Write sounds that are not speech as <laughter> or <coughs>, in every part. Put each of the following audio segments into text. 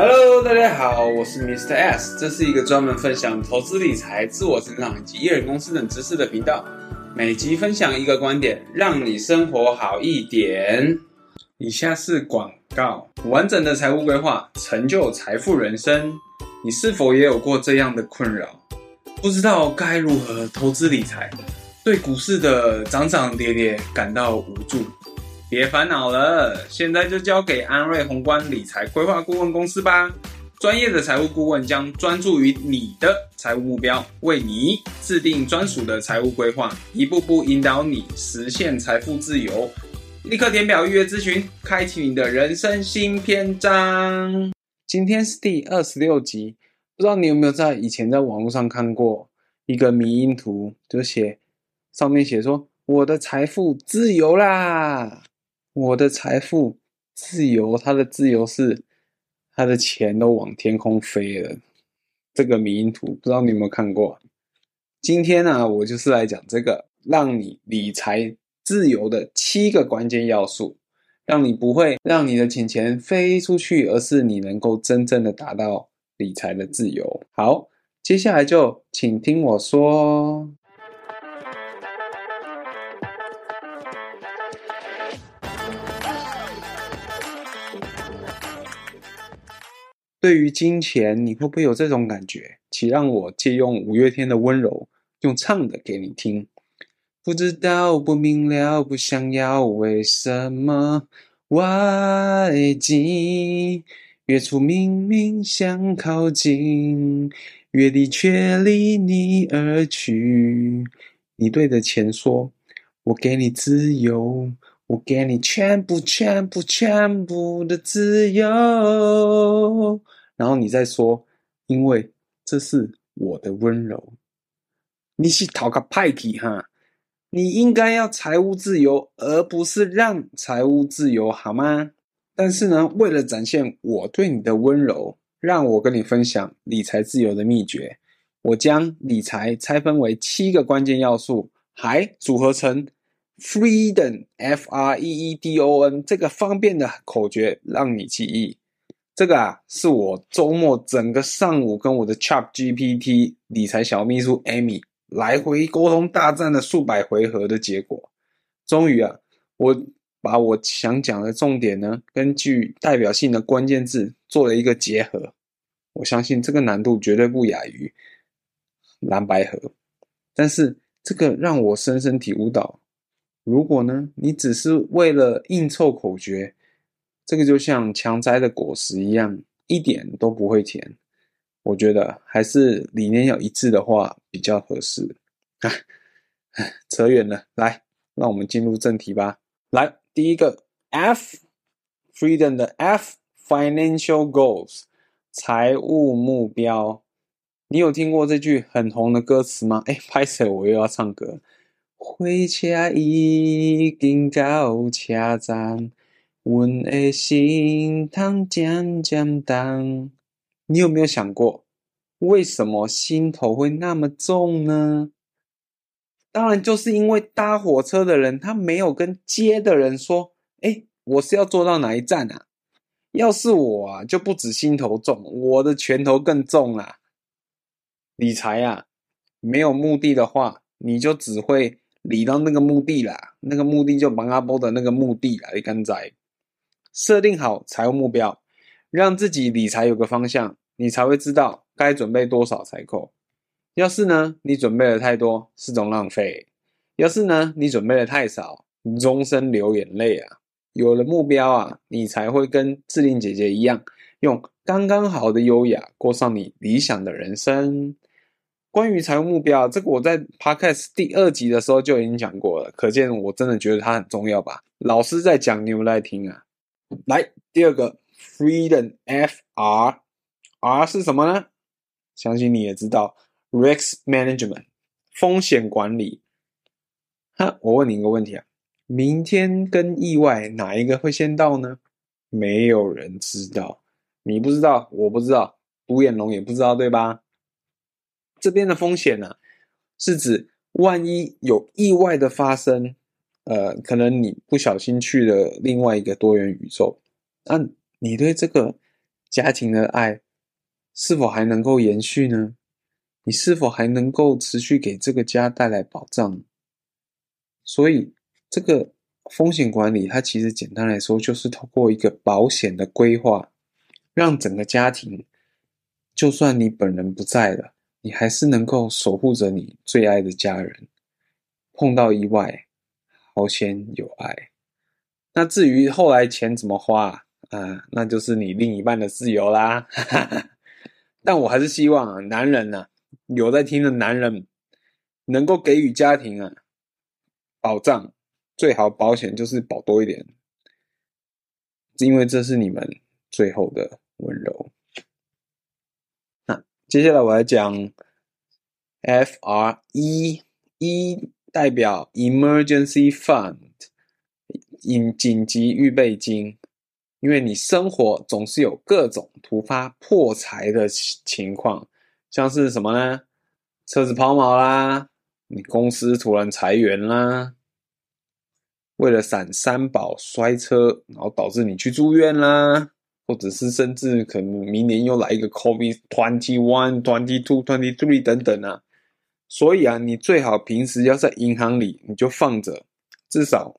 Hello，大家好，我是 Mr. S，这是一个专门分享投资理财、自我成长以及艺人公司等知识的频道。每集分享一个观点，让你生活好一点。以下是广告：完整的财务规划，成就财富人生。你是否也有过这样的困扰？不知道该如何投资理财，对股市的涨涨跌跌感到无助？别烦恼了，现在就交给安瑞宏观理财规划顾问公司吧。专业的财务顾问将专注于你的财务目标，为你制定专属的财务规划，一步步引导你实现财富自由。立刻填表预约咨询，开启你的人生新篇章。今天是第二十六集，不知道你有没有在以前在网络上看过一个迷因图，就写上面写说：“我的财富自由啦。”我的财富自由，他的自由是他的钱都往天空飞了。这个迷因图不知道你有没有看过？今天呢、啊，我就是来讲这个，让你理财自由的七个关键要素，让你不会让你的钱钱飞出去，而是你能够真正的达到理财的自由。好，接下来就请听我说。对于金钱，你会不会有这种感觉？请让我借用五月天的温柔，用唱的给你听。不知道，不明了，不想要，为什么外境越出明明想靠近，越离却离你而去。你对着钱说：“我给你自由，我给你全部、全部、全部的自由。”然后你再说，因为这是我的温柔。你是讨个派气哈？你应该要财务自由，而不是让财务自由，好吗？但是呢，为了展现我对你的温柔，让我跟你分享理财自由的秘诀。我将理财拆分为七个关键要素，还组合成 Freedom（F R E E D O N） 这个方便的口诀，让你记忆。这个啊，是我周末整个上午跟我的 ChatGPT 理财小秘书 Amy 来回沟通大战了数百回合的结果。终于啊，我把我想讲的重点呢，根据代表性的关键字做了一个结合。我相信这个难度绝对不亚于蓝白盒。但是这个让我深深体悟到，如果呢，你只是为了硬凑口诀。这个就像强摘的果实一样，一点都不会甜。我觉得还是理念要一致的话比较合适。啊，<laughs> 扯远了，来，让我们进入正题吧。来，第一个 F，Freedom 的 F，Financial Goals，财务目标。你有听过这句很红的歌词吗？哎，拍谢，我又要唱歌。火车已经到车站。我的心脏渐渐淡。你有没有想过，为什么心头会那么重呢？当然，就是因为搭火车的人他没有跟接的人说：“哎，我是要坐到哪一站啊？”要是我啊，就不止心头重，我的拳头更重啦。理财啊，没有目的的话，你就只会理到那个目的啦。那个目的就帮阿波的那个目的啦，你敢在？设定好财务目标，让自己理财有个方向，你才会知道该准备多少才够。要是呢，你准备的太多，是种浪费；要是呢，你准备的太少，终身流眼泪啊！有了目标啊，你才会跟志玲姐姐一样，用刚刚好的优雅过上你理想的人生。关于财务目标，这个我在 Podcast 第二集的时候就已经讲过了，可见我真的觉得它很重要吧？老师在讲，你有没在听啊？来，第二个 Freedom F R R 是什么呢？相信你也知道，Risk Management 风险管理。哈，我问你一个问题啊，明天跟意外哪一个会先到呢？没有人知道，你不知道，我不知道，独眼龙也不知道，对吧？这边的风险呢、啊，是指万一有意外的发生。呃，可能你不小心去了另外一个多元宇宙，那你对这个家庭的爱是否还能够延续呢？你是否还能够持续给这个家带来保障？所以，这个风险管理，它其实简单来说，就是透过一个保险的规划，让整个家庭，就算你本人不在了，你还是能够守护着你最爱的家人。碰到意外，好险有爱。那至于后来钱怎么花，啊，那就是你另一半的自由啦。<laughs> 但我还是希望啊，男人呢，有在听的男人，能够给予家庭啊保障，最好保险就是保多一点，因为这是你们最后的温柔。接下来我来讲 FRE，E 代表 Emergency Fund，紧紧急预备金，因为你生活总是有各种突发破财的情况。像是什么呢？车子抛锚啦，你公司突然裁员啦，为了闪三宝摔车，然后导致你去住院啦，或者是甚至可能明年又来一个 COVID twenty one, twenty two, twenty three 等等啊。所以啊，你最好平时要在银行里，你就放着至少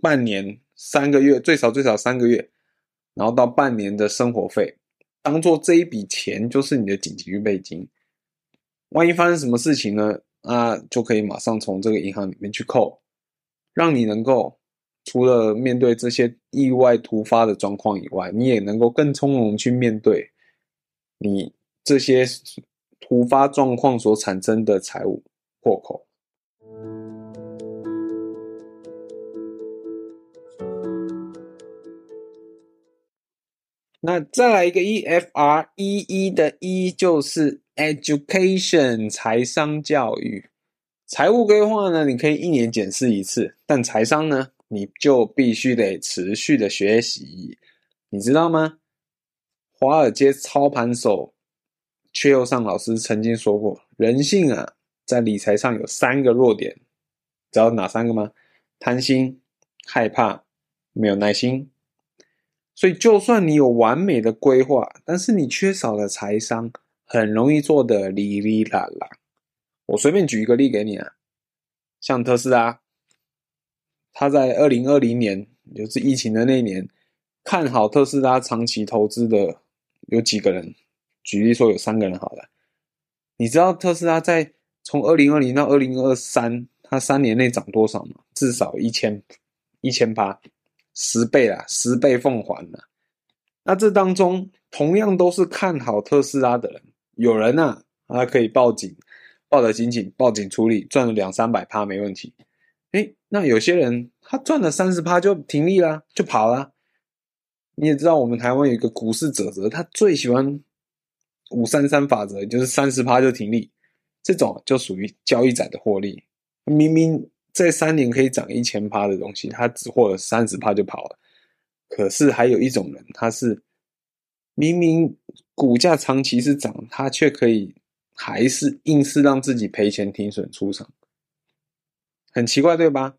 半年、三个月，最少最少三个月，然后到半年的生活费。当做这一笔钱就是你的紧急预备金，万一发生什么事情呢？啊，就可以马上从这个银行里面去扣，让你能够除了面对这些意外突发的状况以外，你也能够更从容去面对你这些突发状况所产生的财务破口。那再来一个 E F R E E 的 E 就是 Education 财商教育，财务规划呢，你可以一年检视一次，但财商呢，你就必须得持续的学习，你知道吗？华尔街操盘手阙又上老师曾经说过，人性啊，在理财上有三个弱点，知道哪三个吗？贪心、害怕、没有耐心。所以，就算你有完美的规划，但是你缺少了财商，很容易做的哩哩啦啦。我随便举一个例给你啊，像特斯拉，他在二零二零年，就是疫情的那一年，看好特斯拉长期投资的有几个人？举例说有三个人好了。你知道特斯拉在从二零二零到二零二三，它三年内涨多少吗？至少一千一千八。十倍啦，十倍奉还啦。那这当中同样都是看好特斯拉的人，有人啊，他可以报警，报得紧紧，报警处理，赚了两三百趴没问题。诶，那有些人他赚了三十趴就停利啦，就跑啦。你也知道，我们台湾有一个股市哲哲，他最喜欢五三三法则，就是三十趴就停利，这种就属于交易仔的获利，明明。这三年可以涨一千趴的东西，他只获了三十趴就跑了。可是还有一种人，他是明明股价长期是涨，他却可以还是硬是让自己赔钱停损出场，很奇怪对吧？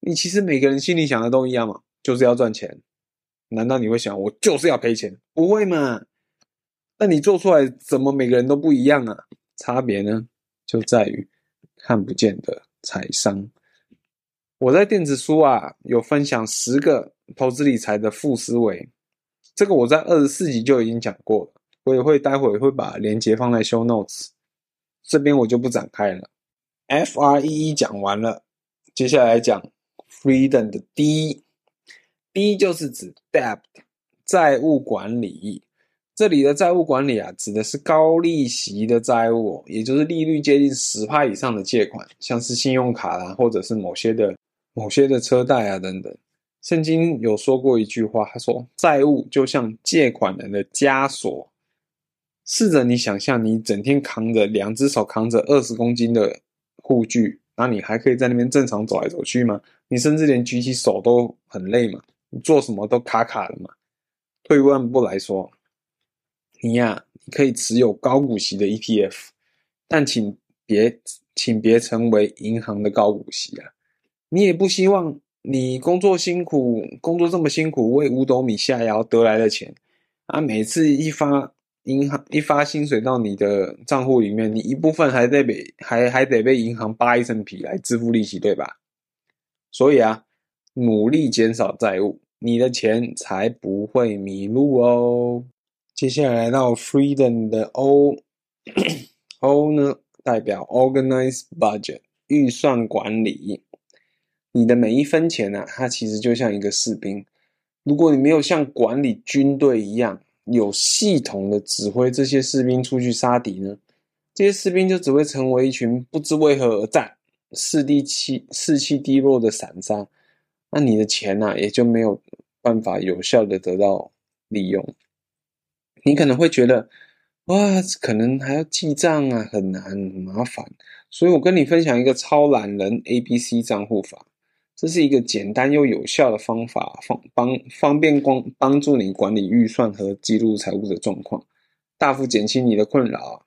你其实每个人心里想的都一样嘛，就是要赚钱。难道你会想我就是要赔钱？不会嘛？那你做出来怎么每个人都不一样啊？差别呢，就在于看不见的财商。我在电子书啊有分享十个投资理财的负思维，这个我在二十四集就已经讲过了，我也会待会会把链接放在 show notes，这边我就不展开了。F R E E 讲完了，接下来讲 Freedom 的 D，D 就是指 Debt 债务管理，这里的债务管理啊指的是高利息的债务，也就是利率接近十趴以上的借款，像是信用卡啦，或者是某些的。某些的车贷啊等等，圣经有说过一句话，他说债务就像借款人的枷锁。试着你想象，你整天扛着两只手扛着二十公斤的护具，那你还可以在那边正常走来走去吗？你甚至连举起手都很累嘛，你做什么都卡卡的嘛。退一万步来说，你呀、你可以持有高股息的 ETF，但请别请别成为银行的高股息啊。你也不希望你工作辛苦，工作这么辛苦，为五斗米下腰得来的钱啊，每次一发银行一发薪水到你的账户里面，你一部分还得被还还得被银行扒一层皮来支付利息，对吧？所以啊，努力减少债务，你的钱才不会迷路哦。接下来到 Freedom 的 O，O <coughs> 呢代表 Organize Budget，预算管理。你的每一分钱啊，它其实就像一个士兵。如果你没有像管理军队一样有系统的指挥这些士兵出去杀敌呢，这些士兵就只会成为一群不知为何而战、士气士气低落的散沙。那你的钱啊，也就没有办法有效的得到利用。你可能会觉得，哇，可能还要记账啊，很难，很麻烦。所以我跟你分享一个超懒人 ABC 账户法，这是一个简单又有效的方法，方帮方便光帮助你管理预算和记录财务的状况，大幅减轻你的困扰。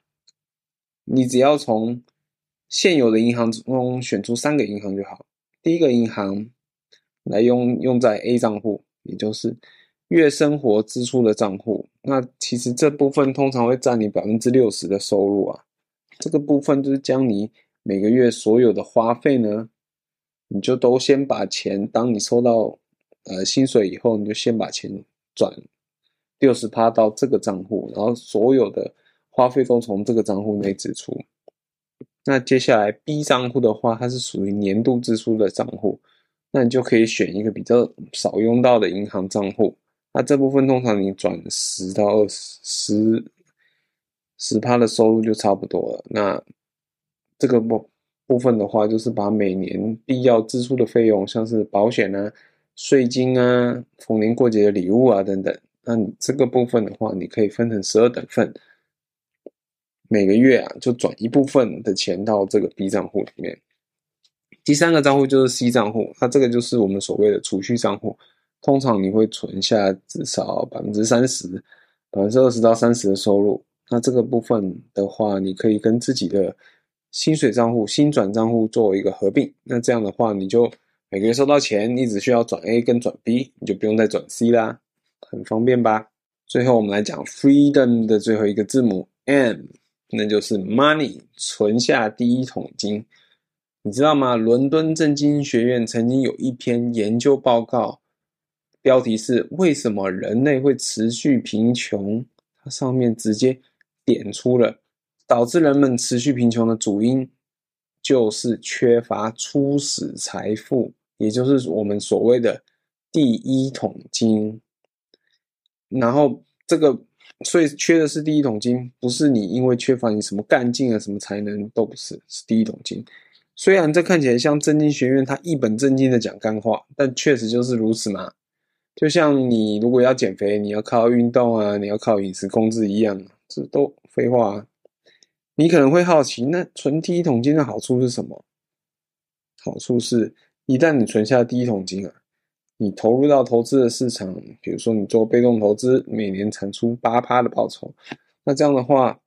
你只要从现有的银行中选出三个银行就好。第一个银行来用用在 A 账户，也就是。月生活支出的账户，那其实这部分通常会占你百分之六十的收入啊。这个部分就是将你每个月所有的花费呢，你就都先把钱，当你收到呃薪水以后，你就先把钱转六十趴到这个账户，然后所有的花费都从这个账户内支出。那接下来 B 账户的话，它是属于年度支出的账户，那你就可以选一个比较少用到的银行账户。那这部分通常你转十到二十十十趴的收入就差不多了。那这个部部分的话，就是把每年必要支出的费用，像是保险啊、税金啊、逢年过节的礼物啊等等，那你这个部分的话，你可以分成十二等份，每个月啊就转一部分的钱到这个 B 账户里面。第三个账户就是 C 账户，那这个就是我们所谓的储蓄账户。通常你会存下至少百分之三十、百分之二十到三十的收入。那这个部分的话，你可以跟自己的薪水账户、薪转账户做一个合并。那这样的话，你就每个月收到钱，你只需要转 A 跟转 B，你就不用再转 C 啦，很方便吧？最后我们来讲 Freedom 的最后一个字母 M，那就是 Money，存下第一桶金。你知道吗？伦敦政经学院曾经有一篇研究报告。标题是为什么人类会持续贫穷？它上面直接点出了导致人们持续贫穷的主因，就是缺乏初始财富，也就是我们所谓的第一桶金。然后这个，所以缺的是第一桶金，不是你因为缺乏你什么干劲啊、什么才能都不是，是第一桶金。虽然这看起来像政经学院，它一本正经的讲干话，但确实就是如此嘛。就像你如果要减肥，你要靠运动啊，你要靠饮食控制一样，这都废话啊。你可能会好奇，那存第一桶金的好处是什么？好处是，一旦你存下第一桶金啊，你投入到投资的市场，比如说你做被动投资，每年产出八趴的报酬，那这样的话，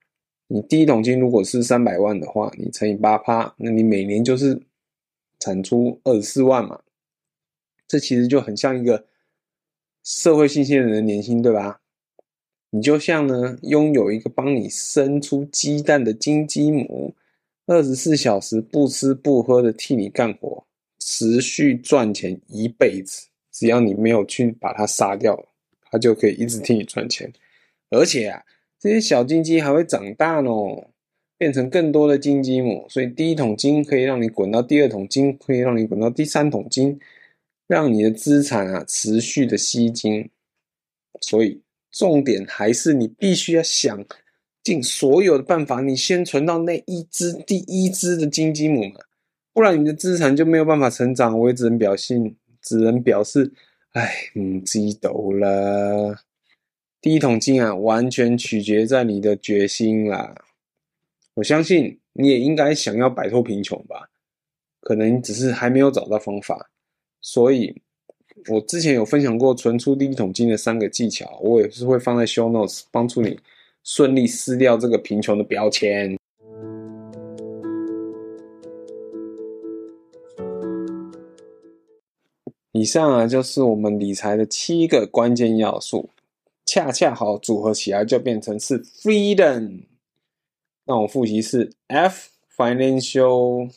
你第一桶金如果是三百万的话，你乘以八趴，那你每年就是产出二十四万嘛。这其实就很像一个。社会新鲜人的年薪，对吧？你就像呢，拥有一个帮你生出鸡蛋的金鸡母，二十四小时不吃不喝的替你干活，持续赚钱一辈子。只要你没有去把它杀掉，它就可以一直替你赚钱。而且啊，这些小金鸡还会长大呢，变成更多的金鸡母。所以第一桶金可以让你滚到第二桶金，可以让你滚到第三桶金。让你的资产啊持续的吸金，所以重点还是你必须要想尽所有的办法，你先存到那一只第一只的金鸡母嘛，不然你的资产就没有办法成长。我也只能表现，只能表示，哎，唔知道了。第一桶金啊，完全取决在你的决心啦。我相信你也应该想要摆脱贫穷吧，可能只是还没有找到方法。所以，我之前有分享过存出第一桶金的三个技巧，我也是会放在 show notes，帮助你顺利撕掉这个贫穷的标签。以上啊，就是我们理财的七个关键要素，恰恰好组合起来就变成是 freedom。那我复习是 F financial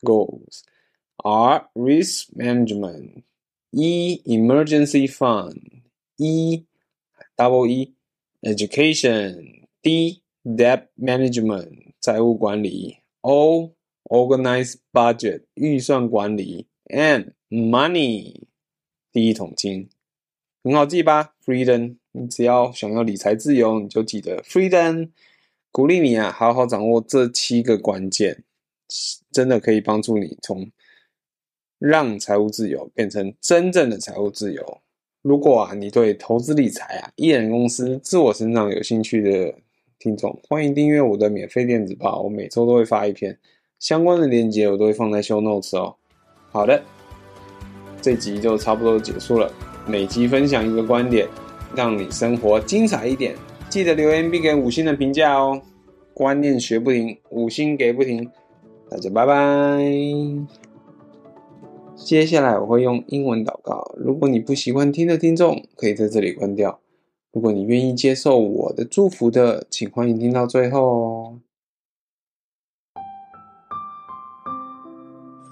goals，R risk Management E emergency fund，E double E education，D debt management 债务管理，O organized budget 预算管理，M money 第一桶金，很好记吧？Freedom，你只要想要理财自由，你就记得 Freedom。鼓励你啊，好好掌握这七个关键，真的可以帮助你从让财务自由变成真正的财务自由。如果啊，你对投资理财啊、一人公司、自我成长有兴趣的听众，欢迎订阅我的免费电子报，我每周都会发一篇，相关的链接我都会放在 show notes 哦。好的，这集就差不多结束了，每集分享一个观点，让你生活精彩一点。记得留言并给五星的评价哦！观念学不停，五星给不停，大家拜拜。接下来我会用英文祷告，如果你不习惯听的听众，可以在这里关掉。如果你愿意接受我的祝福的，请欢迎听到最后哦。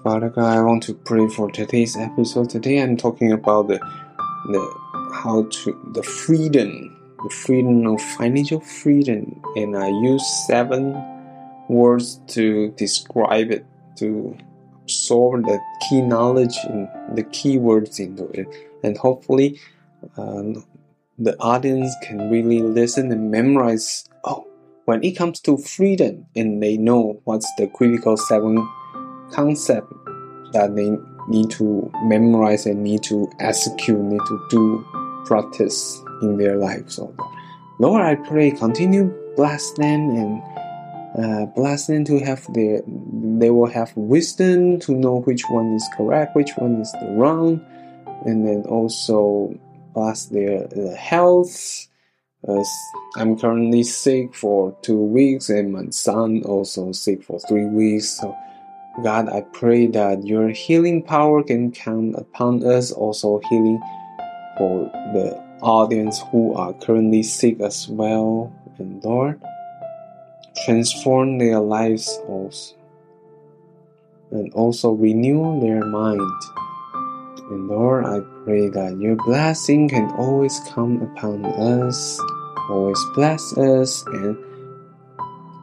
Father God, I want to pray for today's episode. Today I'm talking about the the how to the freedom. the freedom of financial freedom and I use seven words to describe it to absorb the key knowledge and the key words into it and hopefully um, the audience can really listen and memorize oh when it comes to freedom and they know what's the critical seven concept that they need to memorize and need to execute need to do practice in their lives. So, Lord, I pray continue bless them and uh, bless them to have their they will have wisdom to know which one is correct, which one is the wrong, and then also bless their uh, health. I'm currently sick for two weeks, and my son also sick for three weeks. So, God, I pray that your healing power can come upon us, also healing for the audience who are currently sick as well. And Lord, transform their lives also. And also renew their mind. And Lord, I pray that your blessing can always come upon us, always bless us, and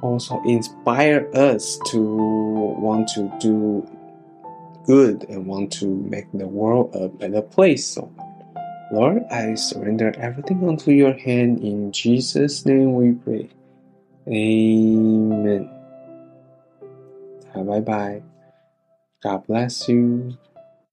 also inspire us to want to do good and want to make the world a better place. So Lord, I surrender everything unto your hand. In Jesus' name we pray. Amen. Bye bye. God bless you.